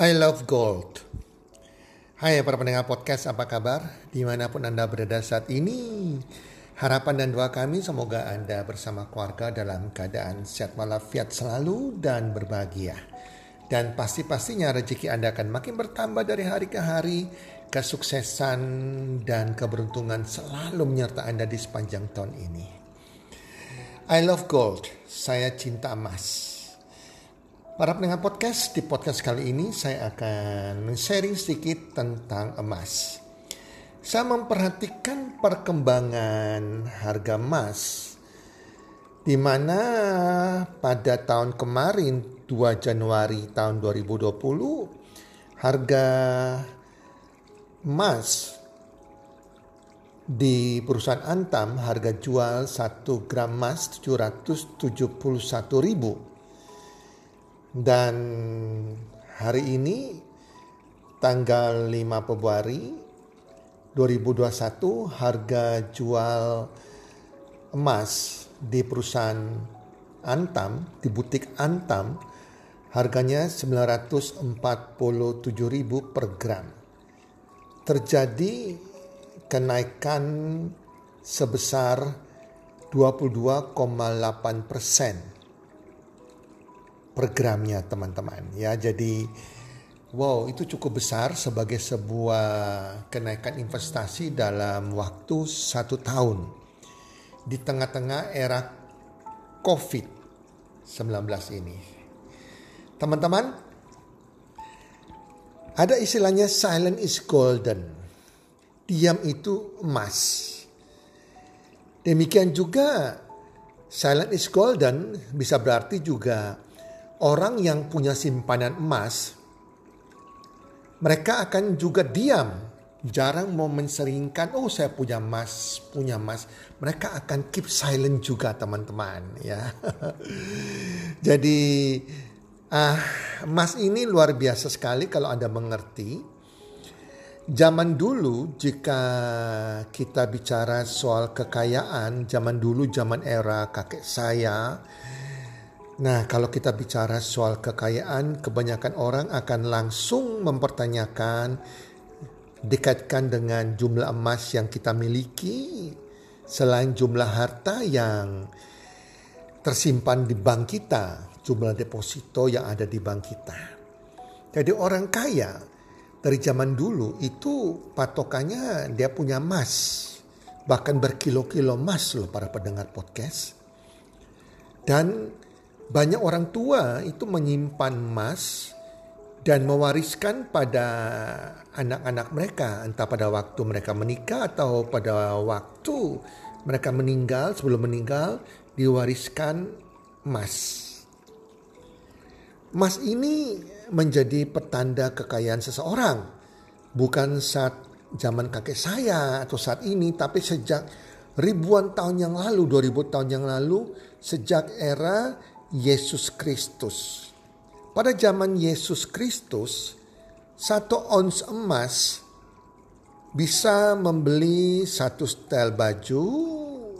I love gold. Hai para pendengar podcast, apa kabar? Di mana pun Anda berada saat ini, harapan dan doa kami semoga Anda bersama keluarga dalam keadaan sehat walafiat selalu dan berbahagia. Dan pasti-pastinya rezeki Anda akan makin bertambah dari hari ke hari, kesuksesan dan keberuntungan selalu menyertai Anda di sepanjang tahun ini. I love gold, saya cinta emas. Para pendengar podcast, di podcast kali ini saya akan sharing sedikit tentang emas. Saya memperhatikan perkembangan harga emas di mana pada tahun kemarin 2 Januari tahun 2020 harga emas di perusahaan Antam harga jual 1 gram emas 771 ribu dan hari ini tanggal 5 Februari 2021 harga jual emas di perusahaan Antam, di butik Antam harganya 947.000 per gram. Terjadi kenaikan sebesar 22,8 persen per gramnya teman-teman. Ya jadi wow itu cukup besar sebagai sebuah kenaikan investasi dalam waktu satu tahun. Di tengah-tengah era COVID-19 ini. Teman-teman ada istilahnya silent is golden. Diam itu emas. Demikian juga silent is golden bisa berarti juga orang yang punya simpanan emas, mereka akan juga diam. Jarang mau menseringkan, oh saya punya emas, punya emas. Mereka akan keep silent juga teman-teman ya. Jadi ah, emas ini luar biasa sekali kalau Anda mengerti. Zaman dulu jika kita bicara soal kekayaan, zaman dulu zaman era kakek saya, Nah, kalau kita bicara soal kekayaan, kebanyakan orang akan langsung mempertanyakan dikaitkan dengan jumlah emas yang kita miliki selain jumlah harta yang tersimpan di bank kita, jumlah deposito yang ada di bank kita. Jadi orang kaya dari zaman dulu itu patokannya dia punya emas. Bahkan berkilo-kilo emas loh para pendengar podcast. Dan banyak orang tua itu menyimpan emas dan mewariskan pada anak-anak mereka entah pada waktu mereka menikah atau pada waktu mereka meninggal sebelum meninggal diwariskan emas. Emas ini menjadi petanda kekayaan seseorang bukan saat zaman kakek saya atau saat ini tapi sejak ribuan tahun yang lalu, 2000 tahun yang lalu sejak era Yesus Kristus. Pada zaman Yesus Kristus, satu ons emas bisa membeli satu setel baju,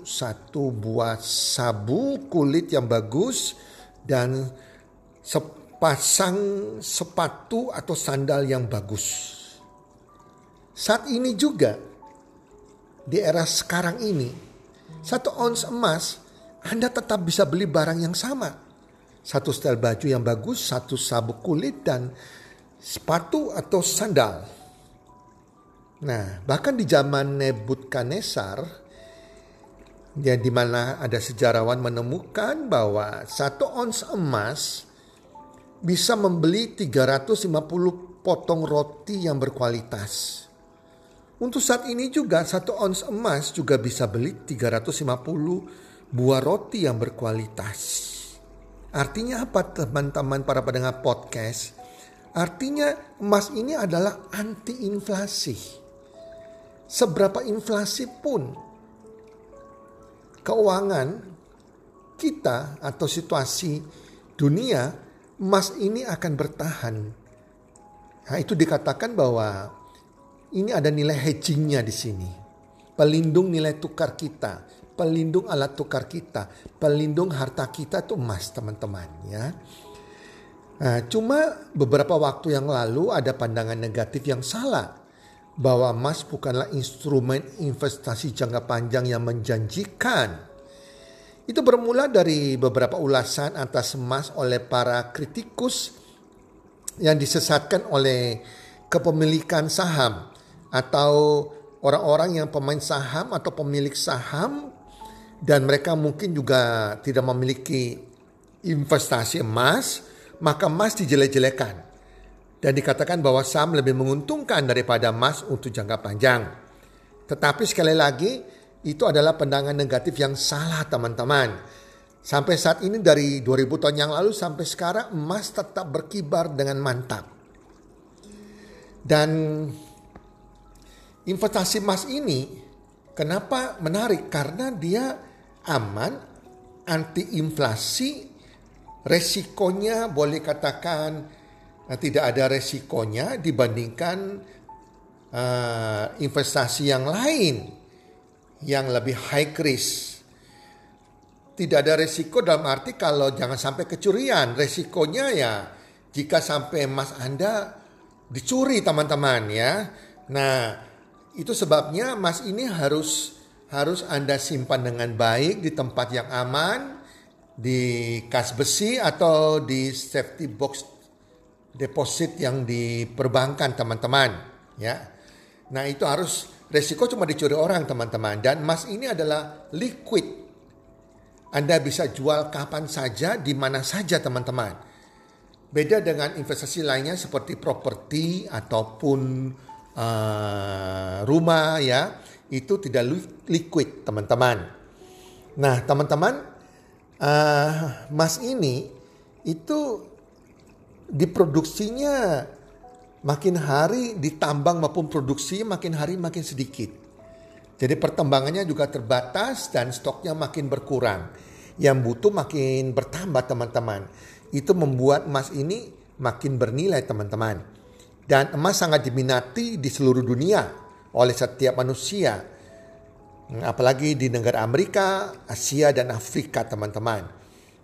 satu buah sabu kulit yang bagus, dan sepasang sepatu atau sandal yang bagus. Saat ini juga, di era sekarang ini, satu ons emas anda tetap bisa beli barang yang sama. Satu setel baju yang bagus, satu sabuk kulit dan sepatu atau sandal. Nah, bahkan di zaman Nebukadnezar, ya di mana ada sejarawan menemukan bahwa satu ons emas bisa membeli 350 potong roti yang berkualitas. Untuk saat ini juga satu ons emas juga bisa beli 350 buah roti yang berkualitas. Artinya apa teman-teman para pendengar podcast? Artinya emas ini adalah anti inflasi. Seberapa inflasi pun keuangan kita atau situasi dunia, emas ini akan bertahan. Nah, itu dikatakan bahwa ini ada nilai hedgingnya di sini. Pelindung nilai tukar kita pelindung alat tukar kita, pelindung harta kita itu emas teman-teman ya. Nah, cuma beberapa waktu yang lalu ada pandangan negatif yang salah bahwa emas bukanlah instrumen investasi jangka panjang yang menjanjikan. Itu bermula dari beberapa ulasan atas emas oleh para kritikus yang disesatkan oleh kepemilikan saham atau orang-orang yang pemain saham atau pemilik saham dan mereka mungkin juga tidak memiliki investasi emas, maka emas dijelek-jelekan. Dan dikatakan bahwa saham lebih menguntungkan daripada emas untuk jangka panjang. Tetapi sekali lagi, itu adalah pandangan negatif yang salah teman-teman. Sampai saat ini dari 2000 tahun yang lalu sampai sekarang emas tetap berkibar dengan mantap. Dan investasi emas ini kenapa menarik? Karena dia aman, anti inflasi, resikonya boleh katakan uh, tidak ada resikonya dibandingkan uh, investasi yang lain yang lebih high risk. Tidak ada resiko dalam arti kalau jangan sampai kecurian. Resikonya ya jika sampai emas Anda dicuri teman-teman ya. Nah, itu sebabnya emas ini harus harus Anda simpan dengan baik di tempat yang aman di kas besi atau di safety box deposit yang diperbankan teman-teman ya. Nah itu harus resiko cuma dicuri orang teman-teman dan emas ini adalah liquid. Anda bisa jual kapan saja di mana saja teman-teman. Beda dengan investasi lainnya seperti properti ataupun uh, rumah ya itu tidak liquid teman-teman. Nah teman-teman uh, emas ini itu diproduksinya makin hari ditambang maupun produksi makin hari makin sedikit. Jadi pertambangannya juga terbatas dan stoknya makin berkurang. Yang butuh makin bertambah teman-teman. Itu membuat emas ini makin bernilai teman-teman. Dan emas sangat diminati di seluruh dunia oleh setiap manusia apalagi di negara Amerika, Asia dan Afrika teman-teman.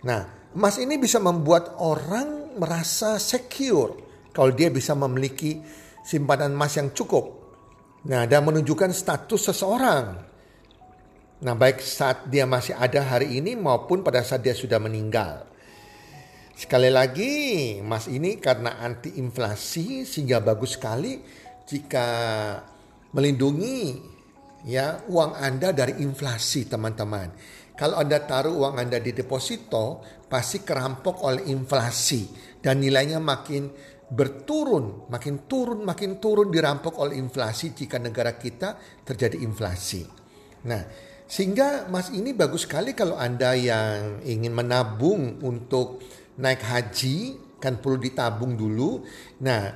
Nah, emas ini bisa membuat orang merasa secure kalau dia bisa memiliki simpanan emas yang cukup. Nah, dan menunjukkan status seseorang. Nah, baik saat dia masih ada hari ini maupun pada saat dia sudah meninggal. Sekali lagi, emas ini karena anti inflasi sehingga bagus sekali jika melindungi ya uang Anda dari inflasi teman-teman. Kalau Anda taruh uang Anda di deposito pasti kerampok oleh inflasi dan nilainya makin berturun, makin turun, makin turun dirampok oleh inflasi jika negara kita terjadi inflasi. Nah, sehingga Mas ini bagus sekali kalau Anda yang ingin menabung untuk naik haji kan perlu ditabung dulu. Nah,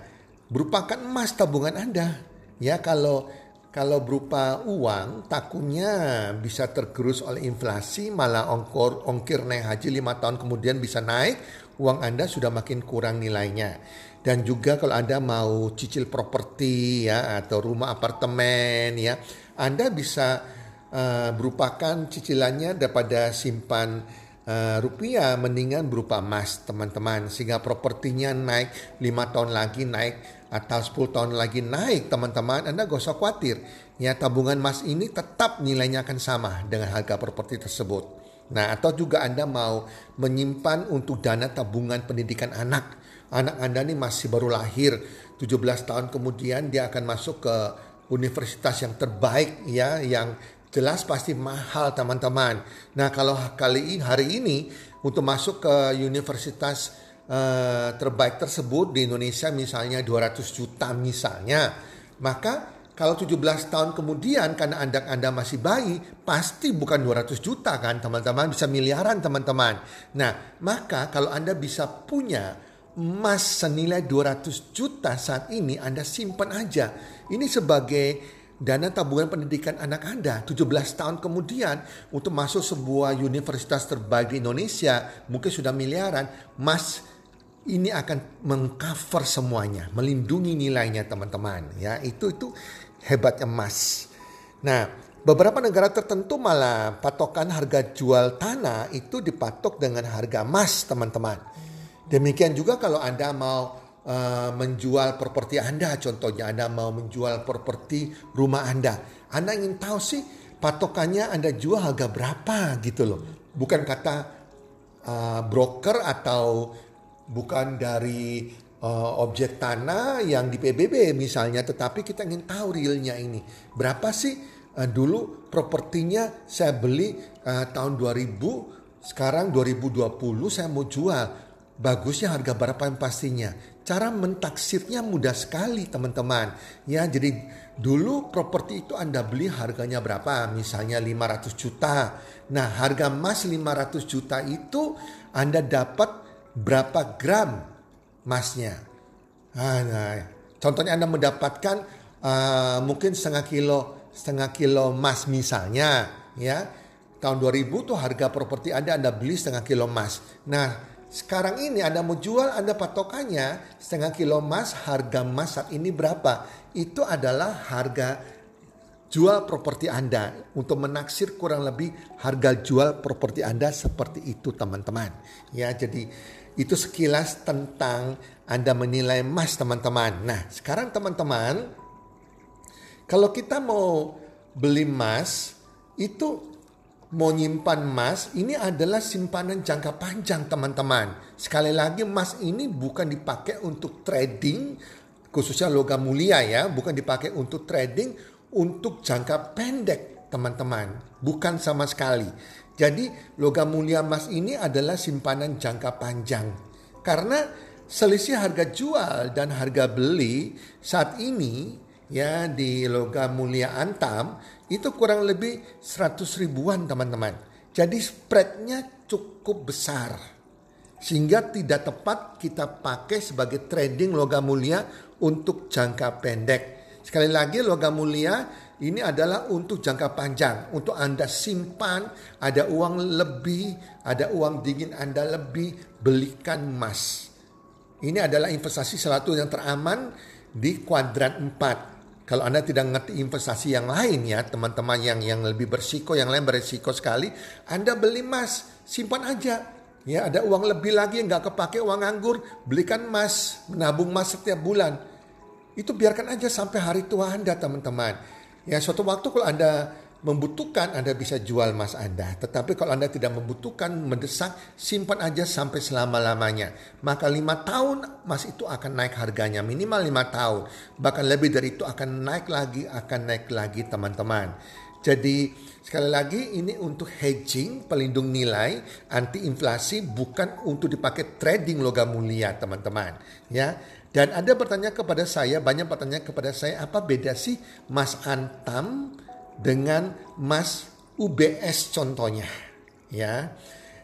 berupakan emas tabungan Anda. Ya, kalau kalau berupa uang, takutnya bisa tergerus oleh inflasi, malah ongkir, ongkir naik haji lima tahun kemudian bisa naik, uang Anda sudah makin kurang nilainya. Dan juga kalau Anda mau cicil properti ya atau rumah apartemen ya, Anda bisa uh, berupakan cicilannya daripada simpan uh, rupiah mendingan berupa emas teman-teman sehingga propertinya naik lima tahun lagi naik atau 10 tahun lagi naik teman-teman, Anda gak usah khawatir. Ya, tabungan emas ini tetap nilainya akan sama dengan harga properti tersebut. Nah, atau juga Anda mau menyimpan untuk dana tabungan pendidikan anak. Anak Anda ini masih baru lahir, 17 tahun kemudian dia akan masuk ke universitas yang terbaik ya, yang jelas pasti mahal teman-teman. Nah, kalau kali ini hari ini untuk masuk ke universitas uh, terbaik tersebut di Indonesia misalnya 200 juta misalnya, maka kalau 17 tahun kemudian karena Anda Anda masih bayi, pasti bukan 200 juta kan teman-teman, bisa miliaran teman-teman. Nah, maka kalau Anda bisa punya emas senilai 200 juta saat ini Anda simpan aja. Ini sebagai dana tabungan pendidikan anak Anda 17 tahun kemudian untuk masuk sebuah universitas terbaik di Indonesia mungkin sudah miliaran emas ini akan mengcover semuanya, melindungi nilainya teman-teman. Ya, itu itu hebat emas. Nah, Beberapa negara tertentu malah patokan harga jual tanah itu dipatok dengan harga emas teman-teman. Demikian juga kalau Anda mau uh, menjual properti Anda contohnya Anda mau menjual properti rumah Anda. Anda ingin tahu sih patokannya Anda jual harga berapa gitu loh. Bukan kata uh, broker atau bukan dari uh, objek tanah yang di PBB misalnya, tetapi kita ingin tahu realnya ini. Berapa sih uh, dulu propertinya saya beli uh, tahun 2000, sekarang 2020 saya mau jual. Bagusnya harga berapa yang pastinya. Cara mentaksirnya mudah sekali teman-teman. Ya, jadi dulu properti itu Anda beli harganya berapa? Misalnya 500 juta. Nah, harga emas 500 juta itu Anda dapat berapa gram emasnya. Nah, nah, contohnya Anda mendapatkan uh, mungkin setengah kilo setengah kilo emas misalnya ya tahun 2000 tuh harga properti Anda Anda beli setengah kilo emas. Nah sekarang ini Anda mau jual Anda patokannya setengah kilo emas harga emas saat ini berapa? Itu adalah harga jual properti Anda untuk menaksir kurang lebih harga jual properti Anda seperti itu teman-teman. Ya, jadi itu sekilas tentang Anda menilai emas teman-teman. Nah, sekarang teman-teman kalau kita mau beli emas, itu mau nyimpan emas, ini adalah simpanan jangka panjang teman-teman. Sekali lagi emas ini bukan dipakai untuk trading, khususnya logam mulia ya, bukan dipakai untuk trading, untuk jangka pendek teman-teman. Bukan sama sekali. Jadi logam mulia emas ini adalah simpanan jangka panjang. Karena selisih harga jual dan harga beli saat ini ya di logam mulia Antam itu kurang lebih 100 ribuan teman-teman. Jadi spreadnya cukup besar. Sehingga tidak tepat kita pakai sebagai trading logam mulia untuk jangka pendek. Sekali lagi logam mulia ini adalah untuk jangka panjang. Untuk Anda simpan, ada uang lebih, ada uang dingin Anda lebih, belikan emas. Ini adalah investasi satu yang teraman di kuadran 4. Kalau Anda tidak ngerti investasi yang lain ya, teman-teman yang yang lebih bersiko, yang lain berisiko sekali, Anda beli emas, simpan aja. Ya, ada uang lebih lagi yang nggak kepake uang anggur, belikan emas, menabung emas setiap bulan. Itu biarkan aja sampai hari tua Anda, teman-teman. Ya, suatu waktu kalau Anda membutuhkan Anda bisa jual emas Anda. Tetapi kalau Anda tidak membutuhkan, mendesak, simpan aja sampai selama-lamanya. Maka lima tahun emas itu akan naik harganya. Minimal lima tahun. Bahkan lebih dari itu akan naik lagi, akan naik lagi teman-teman. Jadi sekali lagi ini untuk hedging, pelindung nilai, anti inflasi bukan untuk dipakai trading logam mulia teman-teman. Ya, dan ada bertanya kepada saya, banyak bertanya kepada saya, apa beda sih Mas Antam dengan Mas UBS contohnya ya.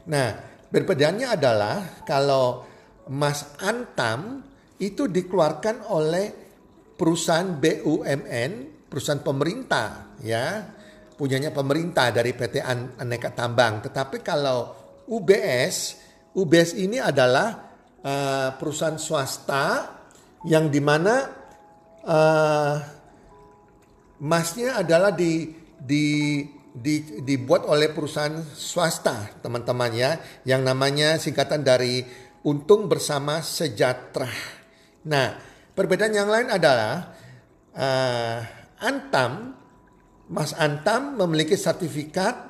Nah, perbedaannya adalah kalau Mas Antam itu dikeluarkan oleh perusahaan BUMN, perusahaan pemerintah ya, punyanya pemerintah dari PT Aneka Tambang. Tetapi kalau UBS, UBS ini adalah uh, perusahaan swasta yang di mana uh, emasnya adalah di, di, di, dibuat oleh perusahaan swasta teman-teman ya yang namanya singkatan dari untung bersama sejahtera. Nah perbedaan yang lain adalah uh, Antam, Mas Antam memiliki sertifikat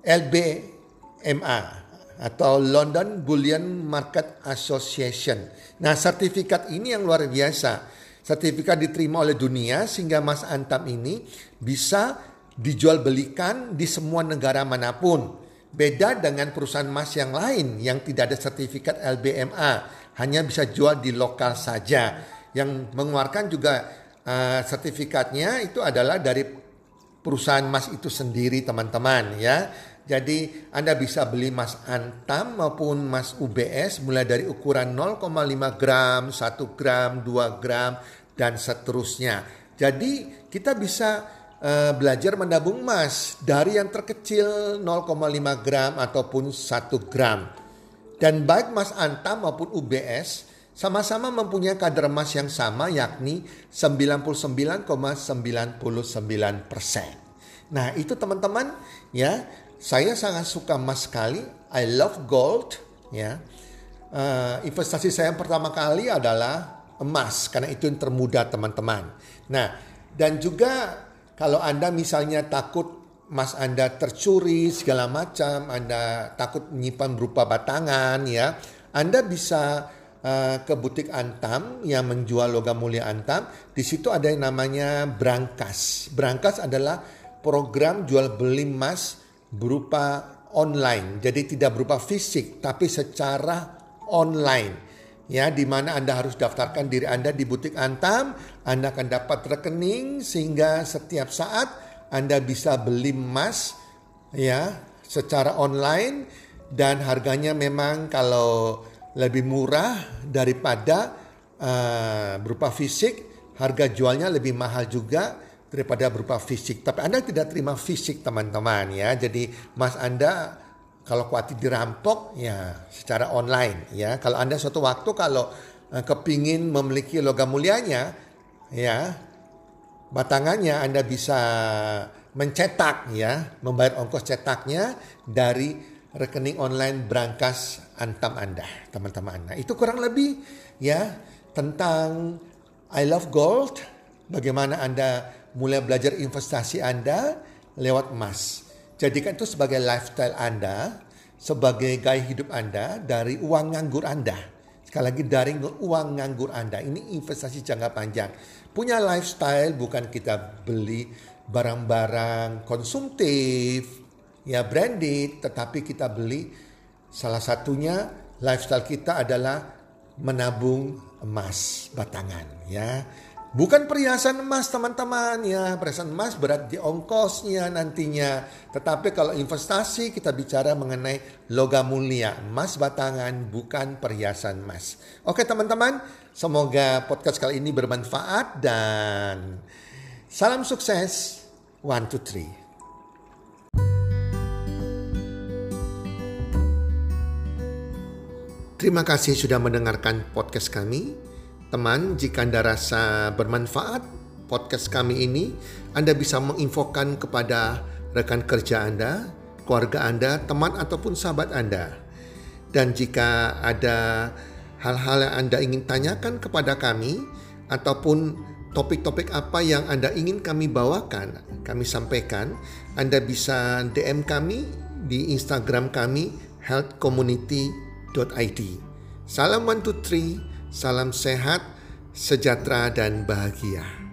LBMA atau London Bullion Market Association. Nah sertifikat ini yang luar biasa sertifikat diterima oleh dunia sehingga Mas Antam ini bisa dijual belikan di semua negara mana pun. Beda dengan perusahaan emas yang lain yang tidak ada sertifikat LBMA, hanya bisa jual di lokal saja. Yang mengeluarkan juga uh, sertifikatnya itu adalah dari perusahaan emas itu sendiri teman-teman ya. Jadi Anda bisa beli emas Antam maupun emas UBS mulai dari ukuran 0,5 gram, 1 gram, 2 gram, dan seterusnya. Jadi kita bisa uh, belajar menabung emas dari yang terkecil 0,5 gram ataupun 1 gram. Dan baik emas Antam maupun UBS sama-sama mempunyai kadar emas yang sama yakni 99,99 persen. Nah, itu teman-teman ya, saya sangat suka emas sekali. I love gold ya. Uh, investasi saya yang pertama kali adalah emas karena itu yang termudah teman-teman. Nah, dan juga kalau Anda misalnya takut emas Anda tercuri segala macam, Anda takut menyimpan berupa batangan ya, Anda bisa uh, ke butik Antam yang menjual logam mulia Antam. Di situ ada yang namanya Brankas. Brankas adalah program jual beli emas berupa online. Jadi tidak berupa fisik tapi secara online. Ya, di mana Anda harus daftarkan diri Anda di butik Antam, Anda akan dapat rekening sehingga setiap saat anda bisa beli emas ya secara online dan harganya memang kalau lebih murah daripada uh, berupa fisik, harga jualnya lebih mahal juga daripada berupa fisik. Tapi Anda tidak terima fisik teman-teman ya. Jadi emas Anda kalau khawatir dirampok ya secara online ya. Kalau Anda suatu waktu kalau uh, kepingin memiliki logam mulianya ya batangannya Anda bisa mencetak ya, membayar ongkos cetaknya dari rekening online Brankas Antam Anda, teman-teman. Nah, itu kurang lebih ya tentang I Love Gold, bagaimana Anda mulai belajar investasi Anda lewat emas. Jadikan itu sebagai lifestyle Anda, sebagai gaya hidup Anda dari uang nganggur Anda. Sekali lagi dari uang nganggur Anda. Ini investasi jangka panjang. Punya lifestyle bukan kita beli barang-barang konsumtif, ya branded, tetapi kita beli salah satunya lifestyle kita adalah menabung emas batangan ya. Bukan perhiasan emas teman-teman ya, perhiasan emas berat di ongkosnya nantinya. Tetapi kalau investasi kita bicara mengenai logam mulia, emas batangan bukan perhiasan emas. Oke teman-teman, semoga podcast kali ini bermanfaat dan salam sukses. One, two, three. Terima kasih sudah mendengarkan podcast kami. Teman, jika Anda rasa bermanfaat podcast kami ini, Anda bisa menginfokan kepada rekan kerja Anda, keluarga Anda, teman ataupun sahabat Anda. Dan jika ada hal-hal yang Anda ingin tanyakan kepada kami ataupun topik-topik apa yang Anda ingin kami bawakan, kami sampaikan, Anda bisa DM kami di Instagram kami healthcommunity.id. Salam one two three Salam sehat, sejahtera, dan bahagia.